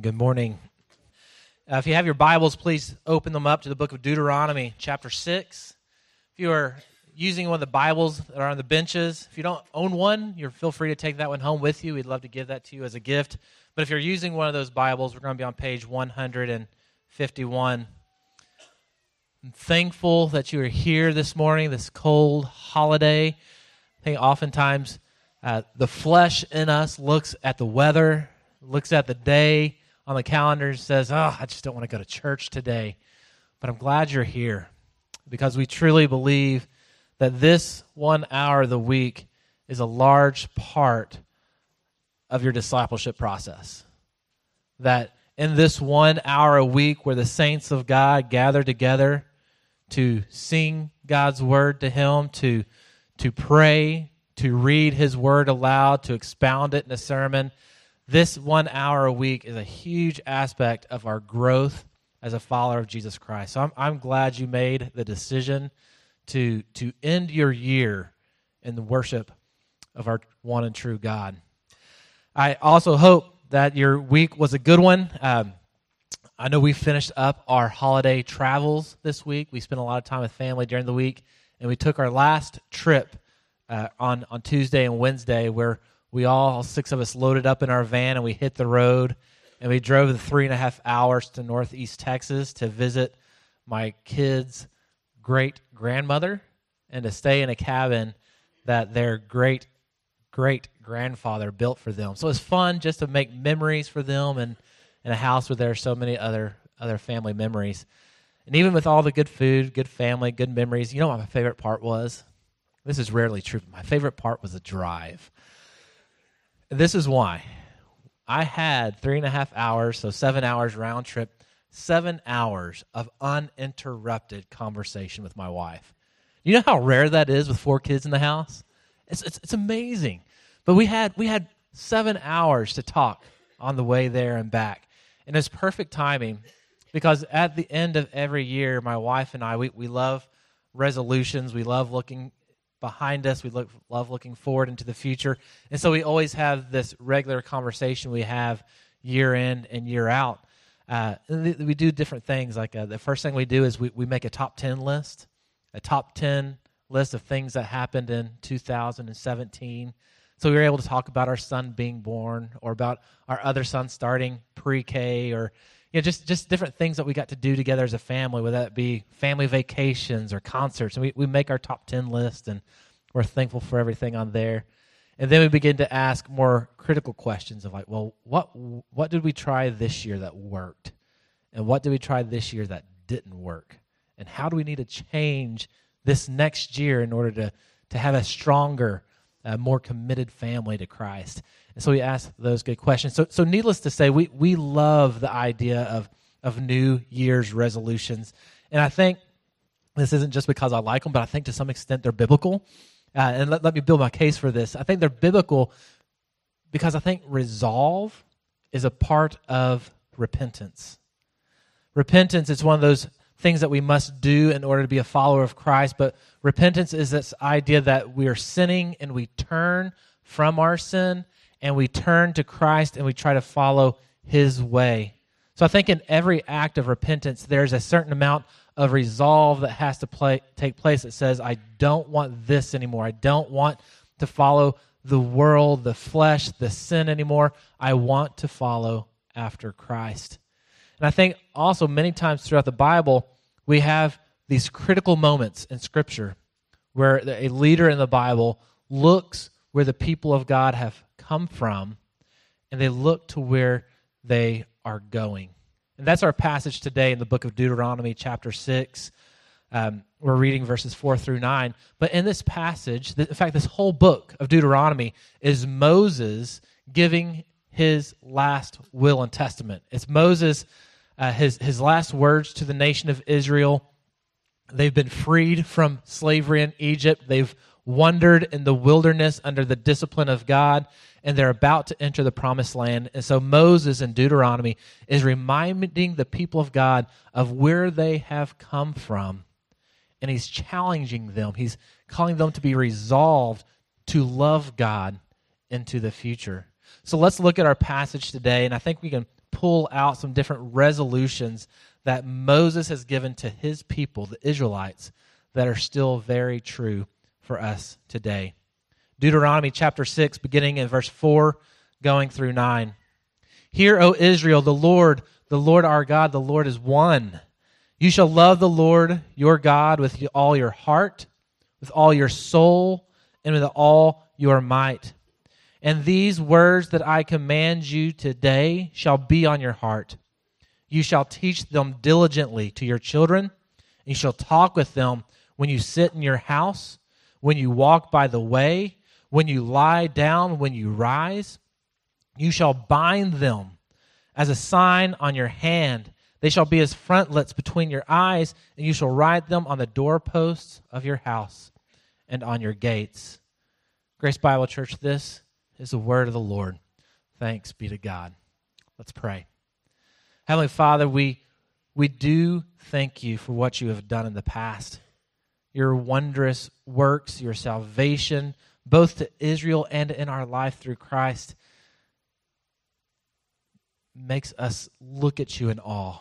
Good morning. Uh, if you have your Bibles, please open them up to the book of Deuteronomy, chapter 6. If you are using one of the Bibles that are on the benches, if you don't own one, you're feel free to take that one home with you. We'd love to give that to you as a gift. But if you're using one of those Bibles, we're going to be on page 151. I'm thankful that you are here this morning, this cold holiday. I think oftentimes uh, the flesh in us looks at the weather, looks at the day on the calendar, and says, Oh, I just don't want to go to church today. But I'm glad you're here because we truly believe that this one hour of the week is a large part of your discipleship process. That in this one hour a week where the saints of God gather together to sing God's word to Him, to, to pray, to read His word aloud, to expound it in a sermon. This one hour a week is a huge aspect of our growth as a follower of Jesus Christ. So I'm, I'm glad you made the decision to, to end your year in the worship of our one and true God. I also hope that your week was a good one. Um, I know we finished up our holiday travels this week. We spent a lot of time with family during the week, and we took our last trip uh, on on Tuesday and Wednesday, where we all, six of us loaded up in our van and we hit the road, and we drove the three and a half hours to Northeast Texas to visit my kids' great grandmother and to stay in a cabin that their great great grandfather built for them. So it was fun just to make memories for them and in a house where there are so many other other family memories. And even with all the good food, good family, good memories, you know what my favorite part was? This is rarely true. but My favorite part was the drive. This is why. I had three and a half hours, so seven hours round trip, seven hours of uninterrupted conversation with my wife. You know how rare that is with four kids in the house? It's, it's, it's amazing. But we had, we had seven hours to talk on the way there and back. And it's perfect timing because at the end of every year, my wife and I, we, we love resolutions. We love looking behind us. We look, love looking forward into the future. And so we always have this regular conversation we have year in and year out. Uh, we do different things. Like uh, the first thing we do is we, we make a top 10 list, a top 10 list of things that happened in 2017. So we were able to talk about our son being born or about our other son starting pre-K or you know, just, just different things that we got to do together as a family, whether that be family vacations or concerts. And we, we make our top 10 list and we're thankful for everything on there. And then we begin to ask more critical questions of like, well, what, what did we try this year that worked? And what did we try this year that didn't work? And how do we need to change this next year in order to, to have a stronger, a more committed family to Christ. And so we ask those good questions. So, so needless to say, we, we love the idea of, of New Year's resolutions. And I think this isn't just because I like them, but I think to some extent they're biblical. Uh, and let, let me build my case for this. I think they're biblical because I think resolve is a part of repentance. Repentance is one of those things that we must do in order to be a follower of Christ. But repentance is this idea that we are sinning and we turn from our sin and we turn to Christ and we try to follow his way. So I think in every act of repentance, there's a certain amount of resolve that has to play, take place that says, I don't want this anymore. I don't want to follow the world, the flesh, the sin anymore. I want to follow after Christ. And I think also many times throughout the Bible, we have these critical moments in Scripture where a leader in the Bible looks where the people of God have come from and they look to where they are going. And that's our passage today in the book of Deuteronomy, chapter 6. Um, we're reading verses 4 through 9. But in this passage, in fact, this whole book of Deuteronomy is Moses giving his last will and testament. It's Moses uh, his, his last words to the nation of Israel. They've been freed from slavery in Egypt. They've wandered in the wilderness under the discipline of God, and they're about to enter the promised land. And so Moses in Deuteronomy is reminding the people of God of where they have come from. And he's challenging them, he's calling them to be resolved to love God into the future. So let's look at our passage today, and I think we can pull out some different resolutions that Moses has given to his people, the Israelites, that are still very true for us today. Deuteronomy chapter 6, beginning in verse 4, going through 9. Hear, O Israel, the Lord, the Lord our God, the Lord is one. You shall love the Lord your God with all your heart, with all your soul, and with all your might. And these words that I command you today shall be on your heart. You shall teach them diligently to your children, and you shall talk with them when you sit in your house, when you walk by the way, when you lie down, when you rise. You shall bind them as a sign on your hand. They shall be as frontlets between your eyes, and you shall write them on the doorposts of your house and on your gates. Grace Bible Church, this is the word of the Lord. Thanks be to God. Let's pray. Heavenly Father, we, we do thank you for what you have done in the past. Your wondrous works, your salvation, both to Israel and in our life through Christ, makes us look at you in awe.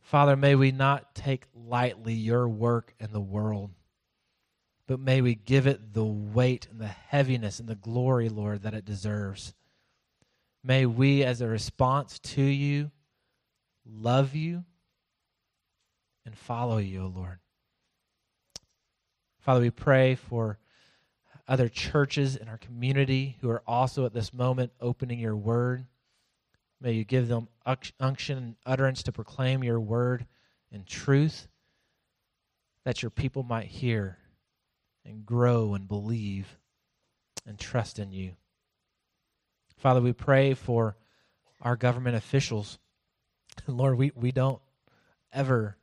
Father, may we not take lightly your work in the world but may we give it the weight and the heaviness and the glory, Lord, that it deserves. May we, as a response to you, love you and follow you, O Lord. Father, we pray for other churches in our community who are also at this moment opening your word. May you give them unction and utterance to proclaim your word in truth, that your people might hear and grow and believe and trust in you. Father, we pray for our government officials. Lord, we, we don't ever,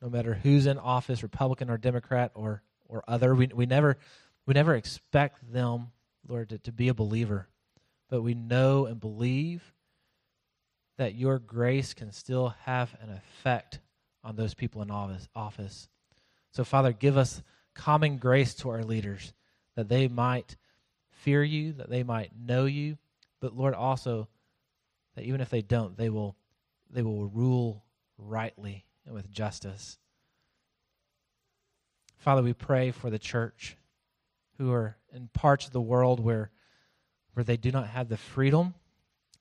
no matter who's in office, Republican or Democrat or, or other, we, we never we never expect them, Lord, to, to be a believer. But we know and believe that your grace can still have an effect on those people in office. So, Father, give us common grace to our leaders that they might fear you, that they might know you, but Lord also that even if they don't, they will they will rule rightly and with justice. Father, we pray for the church who are in parts of the world where where they do not have the freedom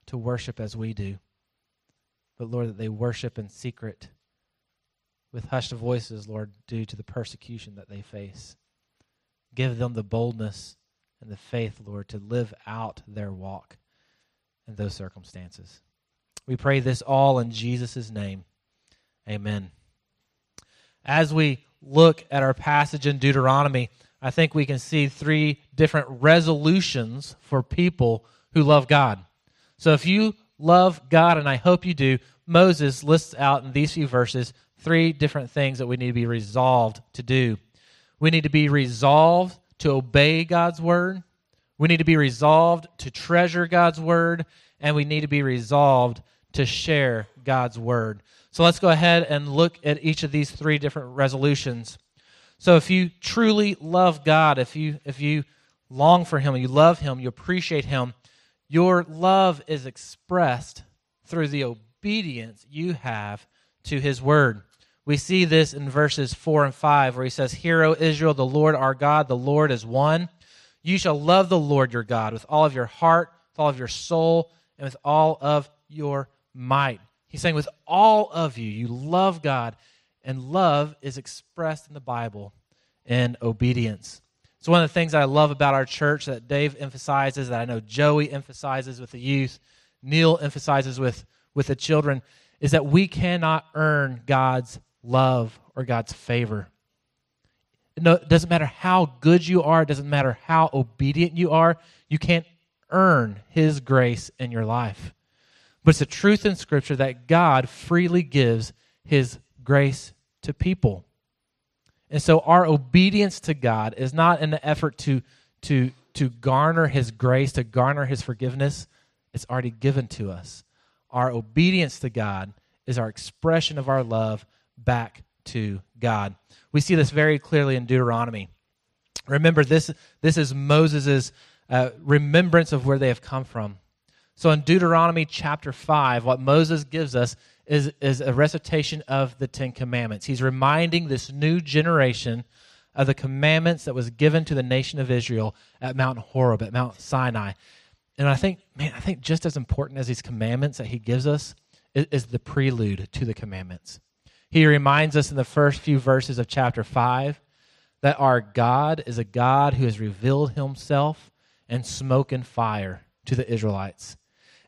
to worship as we do. But Lord, that they worship in secret with hushed voices, Lord, due to the persecution that they face. Give them the boldness and the faith, Lord, to live out their walk in those circumstances. We pray this all in Jesus' name. Amen. As we look at our passage in Deuteronomy, I think we can see three different resolutions for people who love God. So if you love God, and I hope you do, Moses lists out in these few verses three different things that we need to be resolved to do. We need to be resolved to obey God's word. We need to be resolved to treasure God's word. And we need to be resolved to share God's word. So let's go ahead and look at each of these three different resolutions. So if you truly love God, if you if you long for him, you love him, you appreciate him, your love is expressed through the obedience you have to his word. We see this in verses 4 and 5, where he says, Hear, O Israel, the Lord our God, the Lord is one. You shall love the Lord your God with all of your heart, with all of your soul, and with all of your might. He's saying, with all of you, you love God, and love is expressed in the Bible in obedience. So, one of the things I love about our church that Dave emphasizes, that I know Joey emphasizes with the youth, Neil emphasizes with, with the children, is that we cannot earn God's love or God's favor. No, it doesn't matter how good you are, it doesn't matter how obedient you are, you can't earn His grace in your life. But it's a truth in Scripture that God freely gives His grace to people. And so our obedience to God is not the effort to, to, to garner His grace, to garner His forgiveness. It's already given to us. Our obedience to God is our expression of our love back to God. We see this very clearly in Deuteronomy. Remember, this, this is Moses' uh, remembrance of where they have come from. So in Deuteronomy chapter 5, what Moses gives us is, is a recitation of the Ten Commandments. He's reminding this new generation of the commandments that was given to the nation of Israel at Mount Horeb, at Mount Sinai. And I think, man, I think just as important as these commandments that he gives us is, is the prelude to the commandments. He reminds us in the first few verses of chapter 5 that our God is a God who has revealed himself in smoke and fire to the Israelites.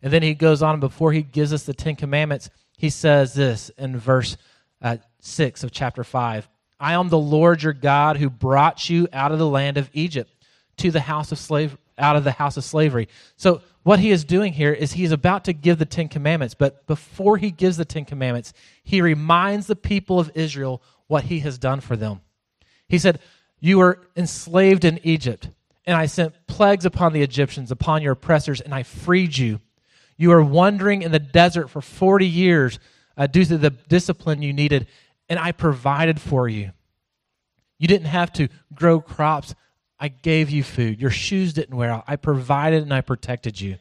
And then he goes on, before he gives us the Ten Commandments, he says this in verse uh, 6 of chapter 5 I am the Lord your God who brought you out of the land of Egypt to the house of slave out of the house of slavery. So what he is doing here is he is about to give the Ten Commandments, but before he gives the Ten Commandments, he reminds the people of Israel what he has done for them. He said, You were enslaved in Egypt, and I sent plagues upon the Egyptians, upon your oppressors, and I freed you. You were wandering in the desert for 40 years uh, due to the discipline you needed, and I provided for you. You didn't have to grow crops. I gave you food. Your shoes didn't wear out. I provided and I protected you.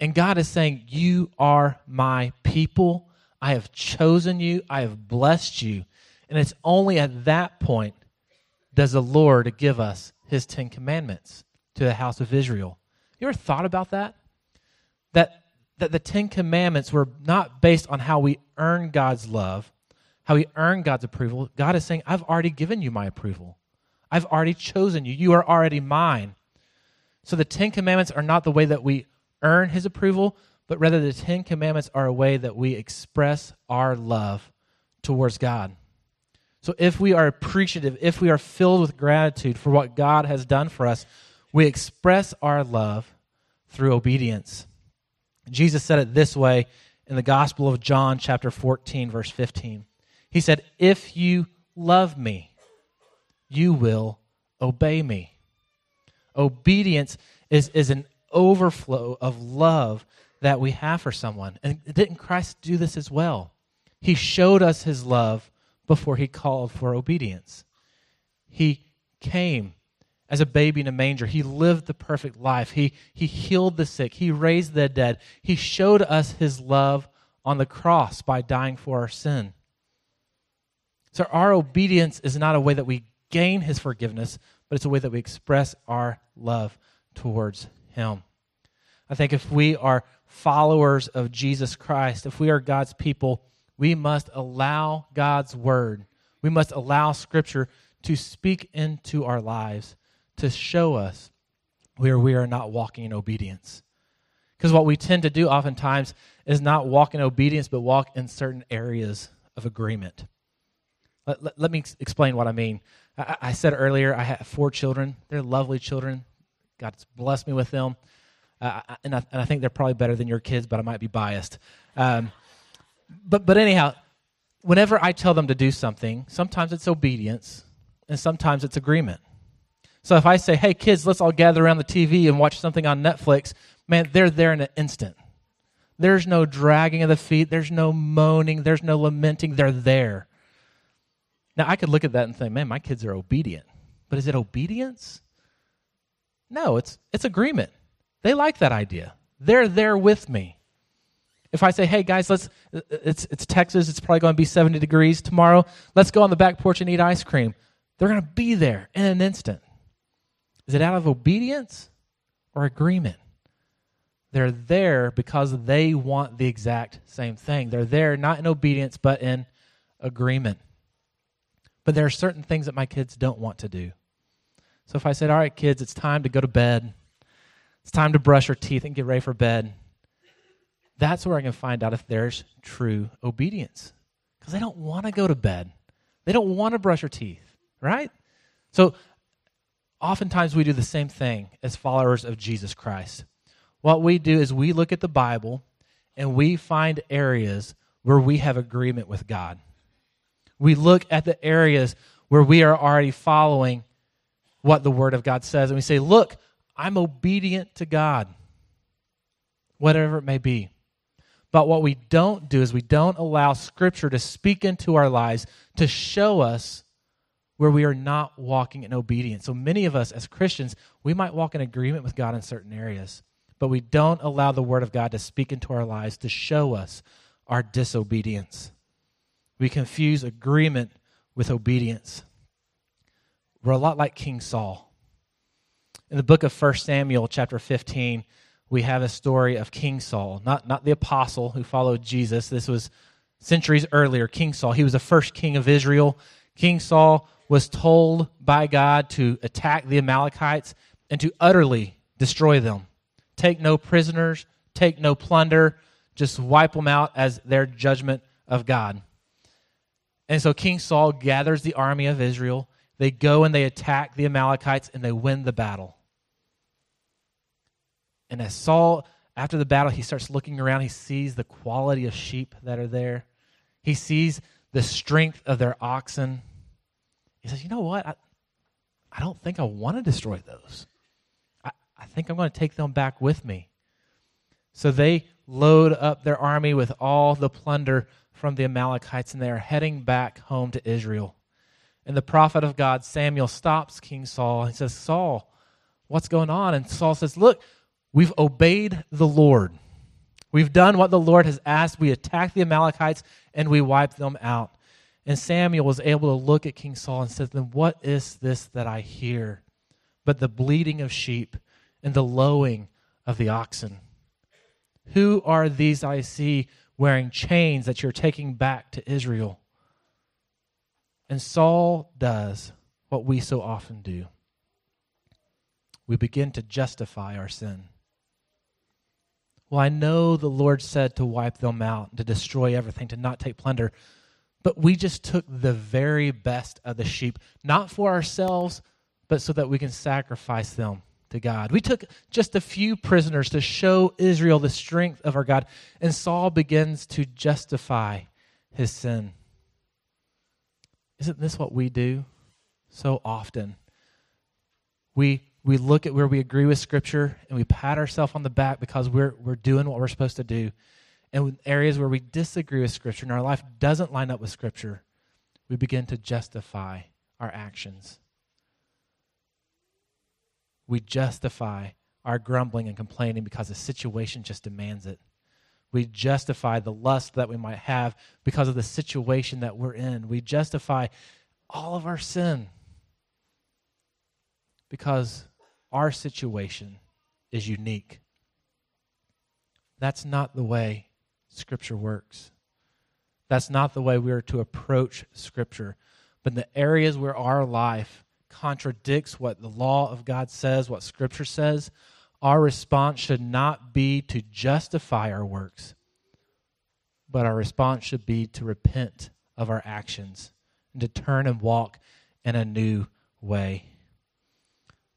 And God is saying, You are my people. I have chosen you. I have blessed you. And it's only at that point does the Lord give us his Ten Commandments to the house of Israel. You ever thought about that? That, that the Ten Commandments were not based on how we earn God's love, how we earn God's approval. God is saying, I've already given you my approval. I've already chosen you. You are already mine. So the Ten Commandments are not the way that we earn his approval, but rather the Ten Commandments are a way that we express our love towards God. So if we are appreciative, if we are filled with gratitude for what God has done for us, we express our love through obedience. Jesus said it this way in the Gospel of John, chapter 14, verse 15. He said, If you love me, you will obey me. Obedience is, is an overflow of love that we have for someone. And didn't Christ do this as well? He showed us his love before he called for obedience. He came as a baby in a manger. He lived the perfect life. He, he healed the sick. He raised the dead. He showed us his love on the cross by dying for our sin. So our obedience is not a way that we gain his forgiveness, but it's a way that we express our love towards him. I think if we are followers of Jesus Christ, if we are God's people, we must allow God's word, we must allow Scripture to speak into our lives to show us where we are not walking in obedience. Because what we tend to do oftentimes is not walk in obedience, but walk in certain areas of agreement. Let, let, let me explain what I mean. I, I, said earlier, I have four children. They're lovely children. God's blessed me with them. Uh, and, I, and, I, think they're probably better than your kids, but I might be biased. Um, but, but anyhow, whenever I tell them to do something, sometimes it's obedience and sometimes it's agreement. So if I say, hey, kids, let's all gather around the TV and watch something on Netflix, man, they're there in an instant. There's no dragging of the feet, there's no moaning, there's no lamenting. They're there. Now, I could look at that and think, man, my kids are obedient. But is it obedience? No, it's, it's agreement. They like that idea. They're there with me. If I say, hey guys, let's it's it's Texas, it's probably going to be 70 degrees tomorrow. Let's go on the back porch and eat ice cream. They're going to be there in an instant. Is it out of obedience or agreement? They're there because they want the exact same thing. They're there not in obedience, but in agreement. But there are certain things that my kids don't want to do. So if I said, All right, kids, it's time to go to bed, it's time to brush your teeth and get ready for bed, that's where I can find out if there's true obedience. Because they don't want to go to bed, they don't want to brush their teeth, right? So oftentimes we do the same thing as followers of Jesus Christ. What we do is we look at the Bible and we find areas where we have agreement with God. We look at the areas where we are already following what the Word of God says, and we say, Look, I'm obedient to God, whatever it may be. But what we don't do is we don't allow Scripture to speak into our lives to show us where we are not walking in obedience. So many of us as Christians, we might walk in agreement with God in certain areas, but we don't allow the Word of God to speak into our lives to show us our disobedience. We confuse agreement with obedience. We're a lot like King Saul. In the book of 1 Samuel, chapter 15, we have a story of King Saul, not, not the apostle who followed Jesus. This was centuries earlier, King Saul. He was the first king of Israel. King Saul was told by God to attack the Amalekites and to utterly destroy them. Take no prisoners, take no plunder, just wipe them out as their judgment of God. And so King Saul gathers the army of Israel. They go and they attack the Amalekites and they win the battle. And as Saul, after the battle, he starts looking around, he sees the quality of sheep that are there, he sees the strength of their oxen. He says, You know what? I, I don't think I want to destroy those. I, I think I'm going to take them back with me. So they load up their army with all the plunder from the Amalekites, and they are heading back home to Israel. And the prophet of God, Samuel, stops King Saul and says, Saul, what's going on? And Saul says, Look, we've obeyed the Lord. We've done what the Lord has asked. We attacked the Amalekites and we wiped them out. And Samuel was able to look at King Saul and said, Then what is this that I hear? But the bleating of sheep and the lowing of the oxen. Who are these I see wearing chains that you're taking back to Israel. And Saul does what we so often do we begin to justify our sin. Well, I know the Lord said to wipe them out, to destroy everything, to not take plunder, but we just took the very best of the sheep, not for ourselves, but so that we can sacrifice them to God. We took just a few prisoners to show Israel the strength of our God, and Saul begins to justify his sin. Isn't this what we do so often? We we look at where we agree with Scripture and we pat ourselves on the back because we're we're doing what we're supposed to do. And areas where we disagree with Scripture and our life doesn't line up with Scripture, we begin to justify our actions we justify our grumbling and complaining because the situation just demands it. We justify the lust that we might have because of the situation that we're in. We justify all of our sin because our situation is unique. That's not the way Scripture works. That's not the way we are to approach Scripture. But in the areas where our life contradicts what the law of God says, what Scripture says, our response should not be to justify our works, but our response should be to repent of our actions and to turn and walk in a new way.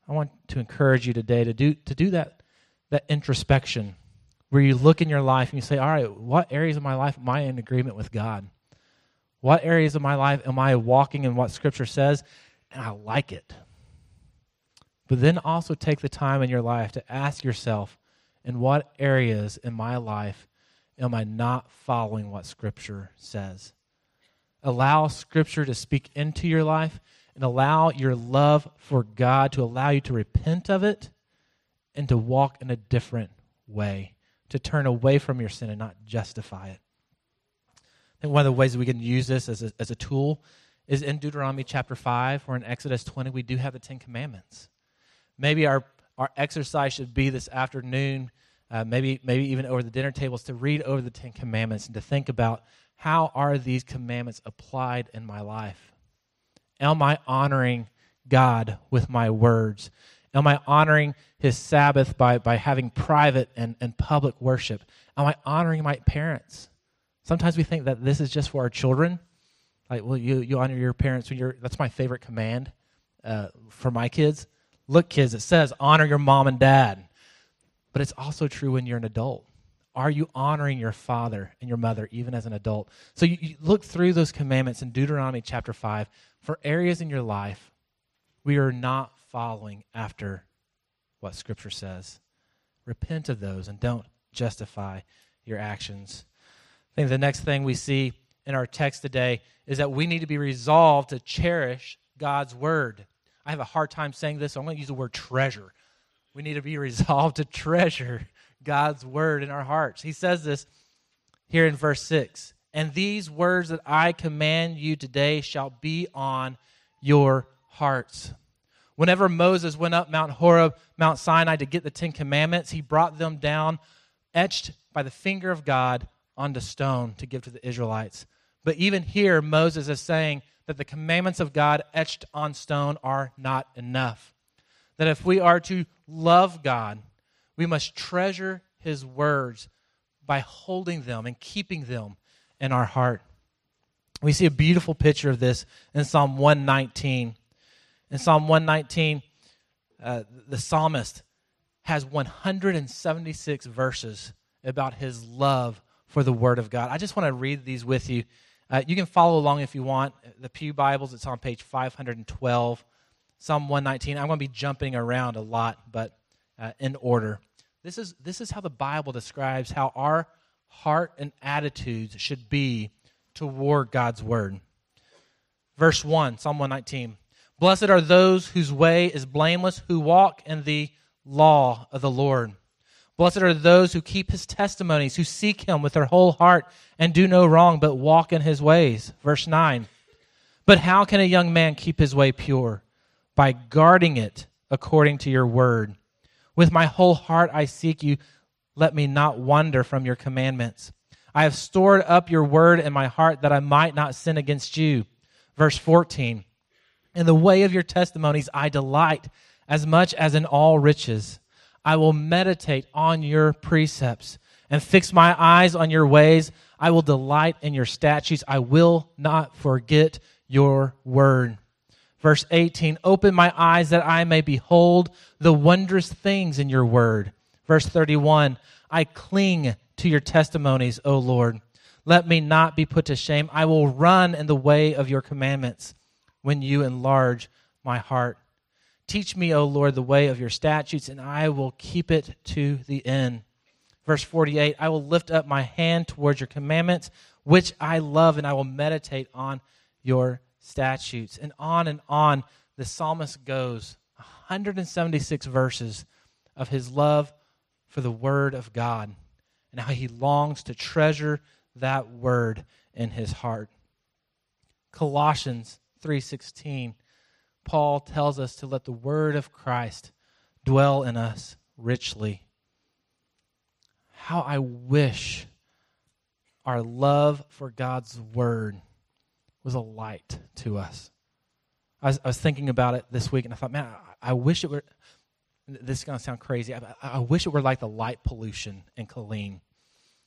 I want to encourage you today to do, to do that, that introspection where you look in your life and you say, All right, what areas of my life am I in agreement with God? What areas of my life am I walking in what Scripture says? and I like it. But then also take the time in your life to ask yourself in what areas in my life am I not following what Scripture says? Allow Scripture to speak into your life and allow your love for God to allow you to repent of it and to walk in a different way, to turn away from your sin and not justify it. I think one of the ways that we can use this as a, as a tool is in Deuteronomy chapter 5 or in Exodus 20, we do have the Ten Commandments. Maybe our, our exercise should be this afternoon, uh, maybe, maybe even over the dinner tables, to read over the Ten Commandments and to think about how are these commandments applied in my life? Am I honoring God with my words? Am I honoring his Sabbath by, by having private and, and public worship? Am I honoring my parents? Sometimes we think that this is just for our children like, well, you, you honor your parents when you're, that's my favorite command uh, for my kids. Look, kids, it says honor your mom and dad. But it's also true when you're an adult. Are you honoring your father and your mother even as an adult? So you, you look through those commandments in Deuteronomy chapter 5 for areas in your life we are not following after what Scripture says. Repent of those and don't justify your actions. I think the next thing we see in our text today is that we need to be resolved to cherish God's word. I have a hard time saying this, so I'm going to use the word treasure. We need to be resolved to treasure God's word in our hearts. He says this here in verse 6 And these words that I command you today shall be on your hearts. Whenever Moses went up Mount Horeb, Mount Sinai, to get the Ten Commandments, he brought them down, etched by the finger of God onto stone to give to the Israelites. But even here, Moses is saying that the commandments of God etched on stone are not enough. That if we are to love God, we must treasure his words by holding them and keeping them in our heart. We see a beautiful picture of this in Psalm 119. In Psalm 119, uh, the psalmist has 176 verses about his love for the Word of God. I just want to read these with you. Uh, you can follow along if you want. The Pew Bibles, it's on page 512, Psalm 119. I'm going to be jumping around a lot, but uh, in order. This is, this is how the Bible describes how our heart and attitudes should be toward God's Word. Verse 1, Psalm 119. Blessed are those whose way is blameless, who walk in the law of the Lord. Blessed are those who keep his testimonies, who seek him with their whole heart and do no wrong, but walk in his ways. Verse 9. But how can a young man keep his way pure? By guarding it according to your word. With my whole heart I seek you. Let me not wander from your commandments. I have stored up your word in my heart that I might not sin against you. Verse 14. In the way of your testimonies I delight as much as in all riches. I will meditate on your precepts and fix my eyes on your ways. I will delight in your statutes. I will not forget your word. Verse 18 Open my eyes that I may behold the wondrous things in your word. Verse 31 I cling to your testimonies, O Lord. Let me not be put to shame. I will run in the way of your commandments when you enlarge my heart. Teach me, O Lord, the way of your statutes, and I will keep it to the end. Verse 48 I will lift up my hand towards your commandments, which I love, and I will meditate on your statutes. And on and on the psalmist goes 176 verses of his love for the word of God and how he longs to treasure that word in his heart. Colossians 3:16 Paul tells us to let the word of Christ dwell in us richly. How I wish our love for God's word was a light to us. I was, I was thinking about it this week and I thought, man, I, I wish it were. This is going to sound crazy. I, I, wish it were like the light pollution in Killeen.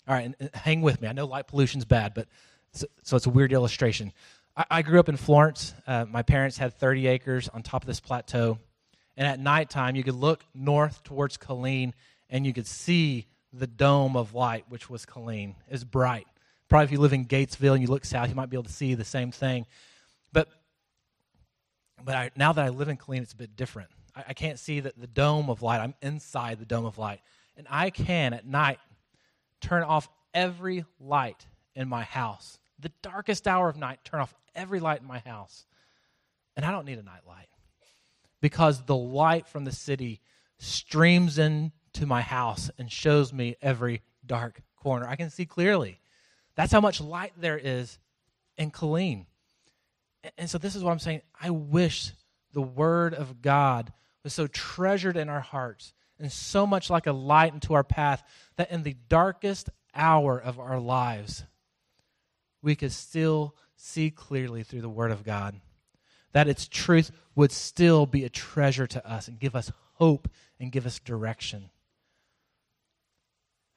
All right, and, and hang with me. I know light pollution's bad, but so, so it's a weird illustration. I, I grew up in Florence. Uh, my parents had 30 acres on top of this plateau. And at nighttime, you could look north towards Killeen and you could see the dome of light, which was Killeen. It was bright. Probably if you live in Gatesville and you look south, you might be able to see the same thing. But, but I, now that I live in Killeen, it's a bit different. I, I can't see the, the dome of light. I'm inside the dome of light. And I can, at night, turn off every light in my house. The darkest hour of night, turn off every light in my house. And I don't need a night light because the light from the city streams into my house and shows me every dark corner. I can see clearly. That's how much light there is in Killeen. And so, this is what I'm saying. I wish the Word of God was so treasured in our hearts and so much like a light into our path that in the darkest hour of our lives, we could still see clearly through the Word of God. That its truth would still be a treasure to us and give us hope and give us direction.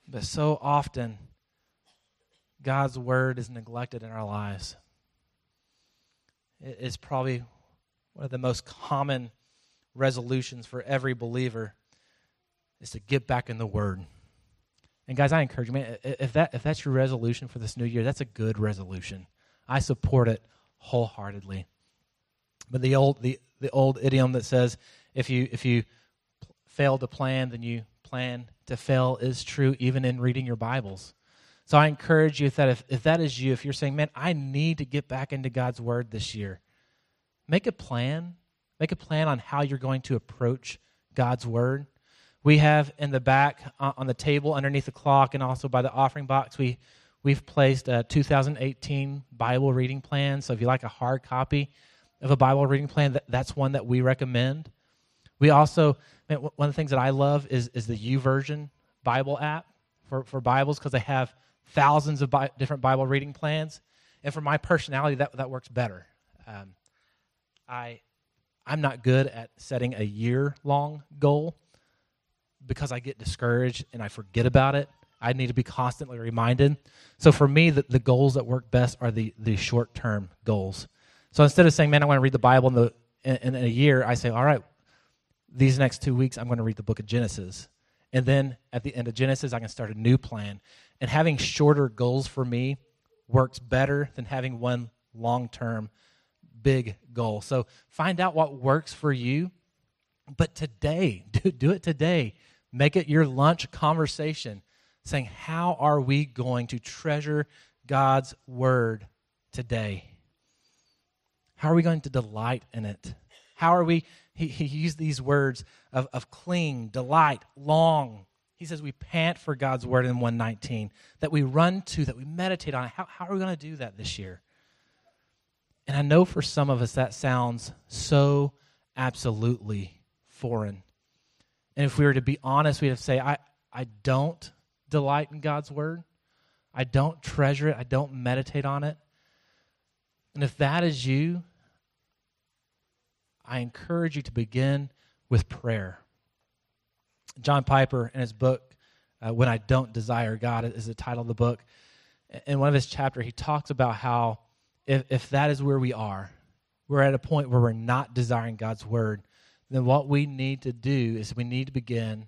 But so often, God's Word is neglected in our lives. It is probably one of the most common resolutions for every believer is to get back in the Word. And guys, I encourage you, man, if that if that's your resolution for this new year, that's a good resolution. I support it wholeheartedly. But the old the, the old idiom that says if you if you fail to plan, then you plan to fail is true even in reading your Bibles. So I encourage you that if, if that is you, if you're saying, man, I need to get back into God's Word this year, make a plan. Make a plan on how you're going to approach God's Word. We have in the back uh, on the table underneath the clock and also by the offering box, we, we've placed a 2018 Bible reading plan. So if you like a hard copy of a Bible reading plan, that, that's one that we recommend. We also, one of the things that I love is, is the YouVersion Bible app for, for Bibles because they have thousands of bi- different Bible reading plans. And for my personality, that, that works better. Um, I, I'm not good at setting a year long goal because I get discouraged and I forget about it. I need to be constantly reminded. So for me, the, the goals that work best are the, the short term goals. So instead of saying, man, I want to read the Bible in, the, in, in a year, I say, all right, these next two weeks, I'm going to read the book of Genesis. And then at the end of Genesis, I can start a new plan. And having shorter goals for me works better than having one long term big goal. So find out what works for you. But today, do, do it today. Make it your lunch conversation saying, How are we going to treasure God's word today? How are we going to delight in it? How are we? He, he used these words of, of cling, delight, long. He says we pant for God's word in 119, that we run to, that we meditate on. How, how are we going to do that this year? And I know for some of us that sounds so absolutely foreign. And if we were to be honest, we'd have to say, I, I don't delight in God's word. I don't treasure it. I don't meditate on it. And if that is you, I encourage you to begin with prayer. John Piper, in his book, uh, When I Don't Desire God, is the title of the book. In one of his chapters, he talks about how if, if that is where we are, we're at a point where we're not desiring God's word, then what we need to do is we need to begin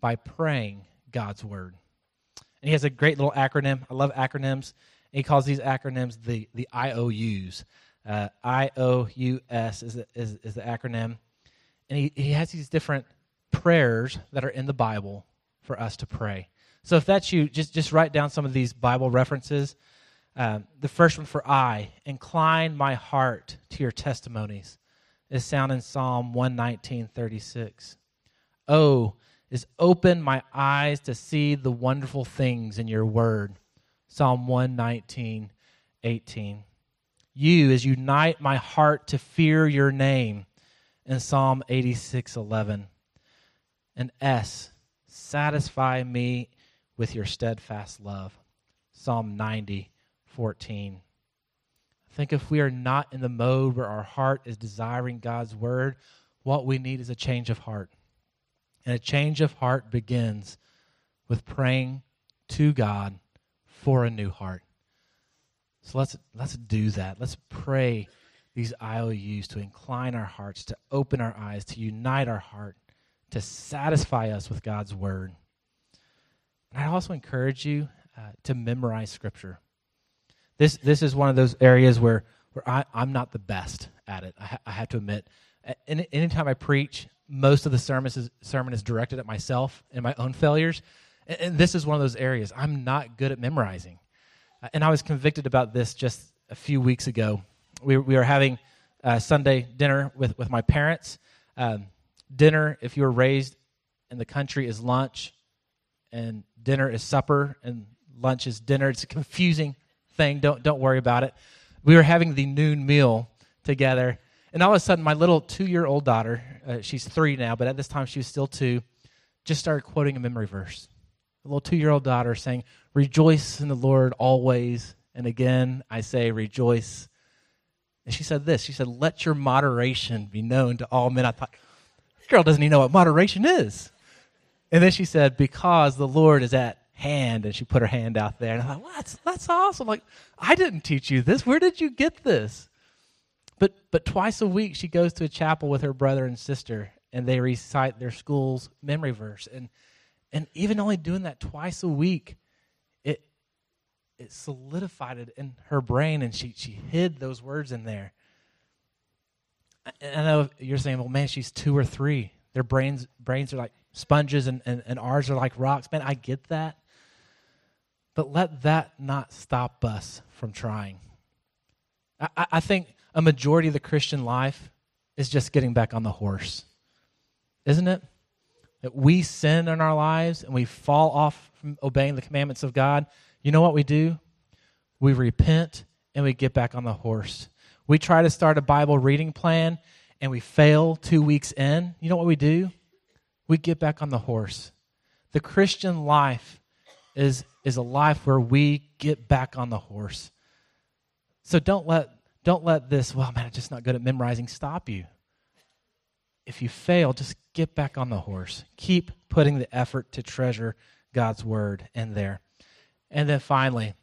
by praying God's word. And he has a great little acronym. I love acronyms. He calls these acronyms the, the IOUs. Uh, IOUS is, is, is the acronym. And he, he has these different prayers that are in the Bible for us to pray. So if that's you, just, just write down some of these Bible references. Um, the first one for I, incline my heart to your testimonies, is found in Psalm 119, 36. Oh, is open my eyes to see the wonderful things in your word. Psalm 119, 18. You is unite my heart to fear your name in Psalm 86, 11. And S, satisfy me with your steadfast love. Psalm 90, 14. I think if we are not in the mode where our heart is desiring God's word, what we need is a change of heart. And a change of heart begins with praying to God for a new heart. So let's let's do that. Let's pray these IOUs to incline our hearts, to open our eyes, to unite our heart, to satisfy us with God's word. And I also encourage you uh, to memorize Scripture. This this is one of those areas where where I, I'm not the best at it. I, ha- I have to admit. Any, anytime I preach, most of the sermon is, sermon is directed at myself and my own failures. And, and this is one of those areas I'm not good at memorizing. And I was convicted about this just a few weeks ago. We, we were having uh, Sunday dinner with, with my parents. Um, dinner, if you were raised in the country, is lunch, and dinner is supper, and lunch is dinner. It's a confusing thing. Don't, don't worry about it. We were having the noon meal together and all of a sudden, my little two year old daughter, uh, she's three now, but at this time she was still two, just started quoting a memory verse. A little two year old daughter saying, Rejoice in the Lord always. And again, I say, Rejoice. And she said this She said, Let your moderation be known to all men. I thought, girl doesn't even know what moderation is. And then she said, Because the Lord is at hand. And she put her hand out there. And I thought, that's, that's awesome. Like, I didn't teach you this. Where did you get this? But, but twice a week, she goes to a chapel with her brother and sister, and they recite their school's memory verse. And, and even only doing that twice a week, it, it solidified it in her brain, and she, she hid those words in there. I know you're saying, well, man, she's two or three. Their brains, brains are like sponges, and, and, and ours are like rocks. Man, I get that. But let that not stop us from trying. I, I think a majority of the Christian life is just getting back on the horse, isn't it? that we sin in our lives and we fall off from obeying the commandments of God, you know what we do? We repent and we get back on the horse. We try to start a Bible reading plan and we fail two weeks in. You know what we do? We get back on the horse. The Christian life is, is a life where we get back on the horse. So don't let, don't let this, well, man, I'm just not good at memorizing, stop you. If you fail, just get back on the horse. Keep putting the effort to treasure God's word in there. And then finally,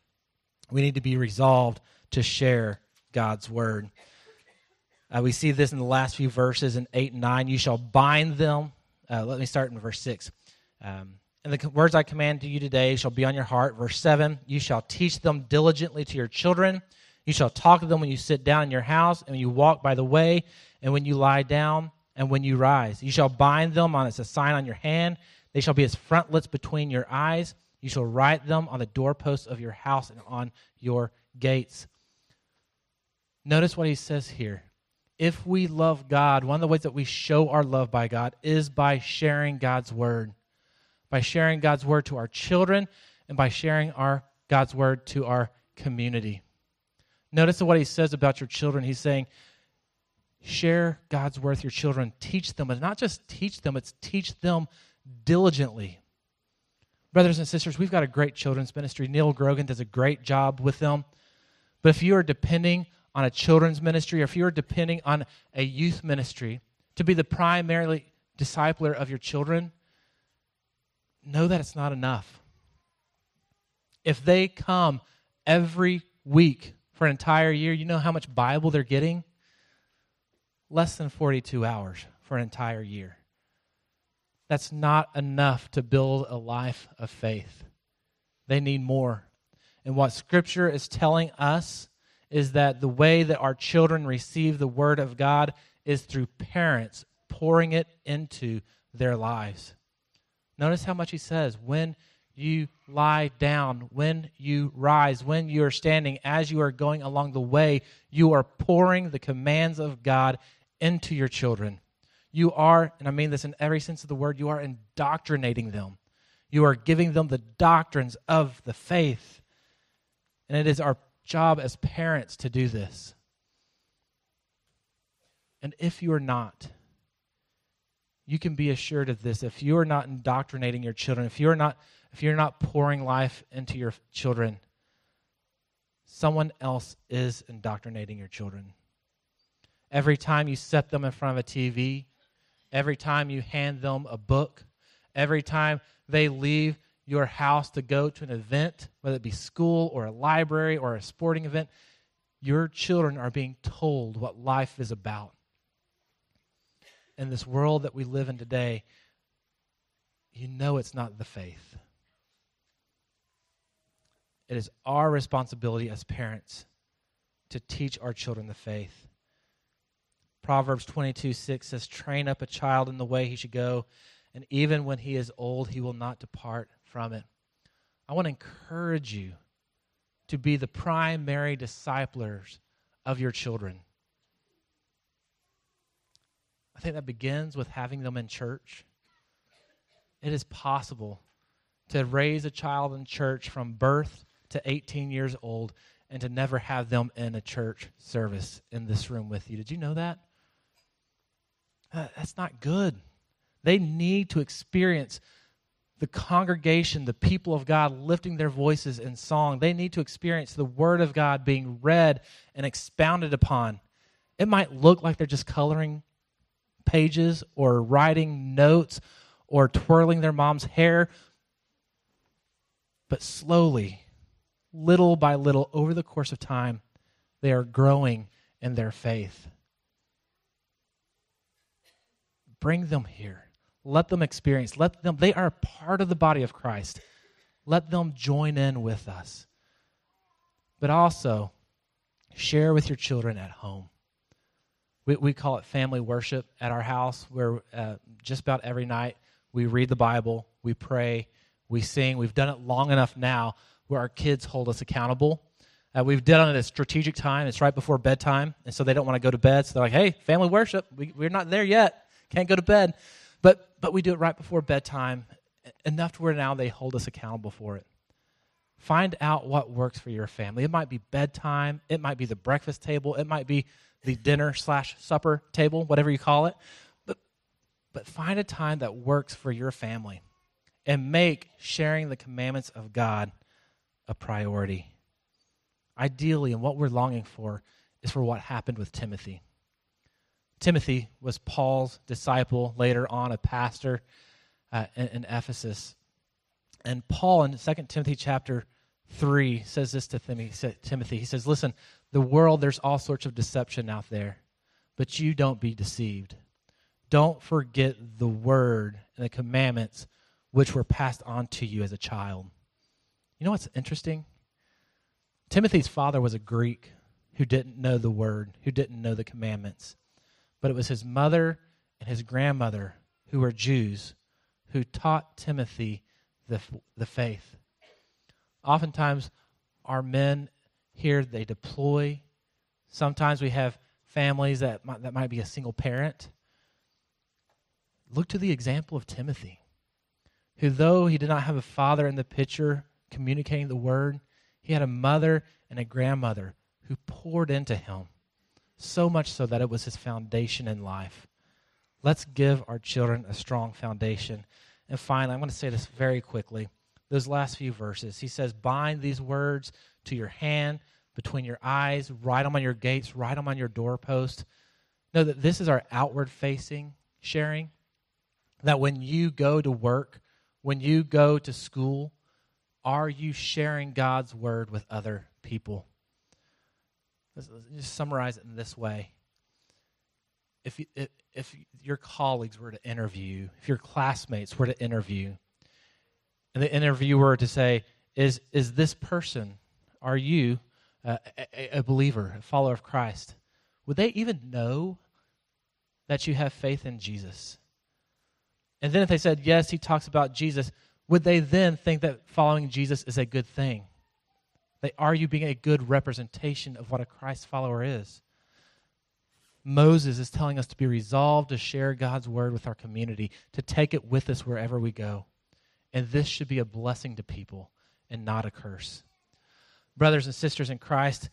we need to be resolved to share God's word. Uh, we see this in the last few verses in 8 and 9. You shall bind them. Uh, let me start in verse 6. Um, and the words I command to you today shall be on your heart. Verse 7 You shall teach them diligently to your children. You shall talk to them when you sit down in your house, and when you walk by the way, and when you lie down, and when you rise. You shall bind them on as a sign on your hand. They shall be as frontlets between your eyes. You shall write them on the doorposts of your house and on your gates. Notice what he says here. If we love God, one of the ways that we show our love by God is by sharing God's word, by sharing God's word to our children, and by sharing our God's word to our community. Notice what he says about your children. He's saying, share God's word with your children. Teach them, and not just teach them, it's teach them diligently. Brothers and sisters, we've got a great children's ministry. Neil Grogan does a great job with them. But if you are depending on a children's ministry or if you're depending on a youth ministry to be the primarily discipler of your children, know that it's not enough. If they come every week for an entire year, you know how much Bible they're getting? Less than 42 hours for an entire year. That's not enough to build a life of faith. They need more. And what Scripture is telling us is that the way that our children receive the Word of God is through parents pouring it into their lives. Notice how much he says when you lie down, when you rise, when you are standing, as you are going along the way, you are pouring the commands of God into your children. You are, and I mean this in every sense of the word, you are indoctrinating them. You are giving them the doctrines of the faith. And it is our job as parents to do this. And if you are not, you can be assured of this. If you are not indoctrinating your children, if you're not if you're not pouring life into your children, someone else is indoctrinating your children. Every time you set them in front of a TV, every time you hand them a book, every time they leave your house to go to an event, whether it be school or a library or a sporting event, your children are being told what life is about. In this world that we live in today, you know it's not the faith. It is our responsibility as parents to teach our children the faith. Proverbs 22 6 says, Train up a child in the way he should go, and even when he is old, he will not depart from it. I want to encourage you to be the primary disciplers of your children. I think that begins with having them in church. It is possible to raise a child in church from birth to 18 years old and to never have them in a church service in this room with you. Did you know that? Uh, that's not good. They need to experience the congregation, the people of God lifting their voices in song. They need to experience the Word of God being read and expounded upon. It might look like they're just coloring pages or writing notes or twirling their mom's hair, but slowly, little by little, over the course of time, they are growing in their faith. Bring them here. Let them experience. Let them, they are part of the body of Christ. Let them join in with us. But also, share with your children at home. We, we call it family worship at our house, where uh, just about every night we read the Bible, we pray, we sing. We've done it long enough now where our kids hold us accountable. Uh, we've done it at a strategic time. It's right before bedtime, and so they don't want to go to bed. So they're like, hey, family worship, we, we're not there yet. Can't go to bed. But, but we do it right before bedtime, enough to where now they hold us accountable for it. Find out what works for your family. It might be bedtime, it might be the breakfast table, it might be the dinner slash supper table, whatever you call it. But, but find a time that works for your family and make sharing the commandments of God a priority. Ideally, and what we're longing for is for what happened with Timothy. Timothy was Paul's disciple, later on a pastor uh, in, in, Ephesus. And Paul in 2 Timothy chapter 3 says this to Timothy. He says, Listen, the world, there's all sorts of deception out there, but you don't be deceived. Don't forget the word and the commandments which were passed on to you as a child. You know what's interesting? Timothy's father was a Greek who didn't know the word, who didn't know the commandments. But it was his mother and his grandmother, who were Jews, who taught Timothy the, the faith. Oftentimes, our men here, they deploy. Sometimes we have families that might, that might be a single parent. Look to the example of Timothy, who, though he did not have a father in the picture communicating the word, he had a mother and a grandmother who poured into him, so much so that it was his foundation in life. Let's give our children a strong foundation. And finally, I'm going to say this very quickly. Those last few verses, he says, Bind these words to your hand, between your eyes, write them on your gates, write them on your doorpost. Know that this is our outward facing sharing. That when you go to work, when you go to school, are you sharing God's word with other people? Let's, just summarize it in this way. If, if your colleagues were to interview, if your classmates were to interview, and the interviewer to say, is, is this person, are you uh, a, a believer, a follower of Christ? Would they even know that you have faith in Jesus? And then if they said, yes, he talks about Jesus, would they then think that following Jesus is a good thing? They are you being a good representation of what a Christ follower is? Moses is telling us to be resolved to share God's word with our community, to take it with us wherever we go. And this should be a blessing to people and not a curse. Brothers and sisters in Christ,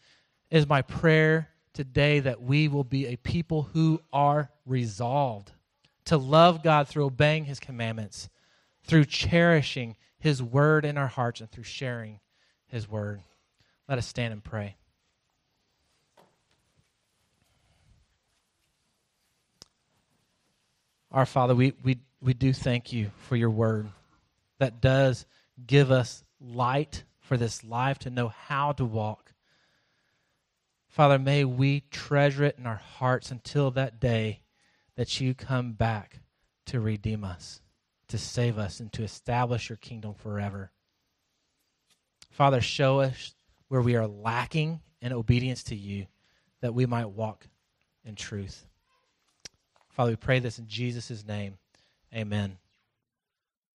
it is my prayer today that we will be a people who are resolved to love God through obeying his commandments, through cherishing his word in our hearts, and through sharing his word. Let us stand and pray. Our Father, we, we, we do thank you for your word that does give us light for this life to know how to walk. Father, may we treasure it in our hearts until that day that you come back to redeem us, to save us, and to establish your kingdom forever. Father, show us where we are lacking in obedience to you, that we might walk in truth. Father, we pray this in Jesus' name. Amen.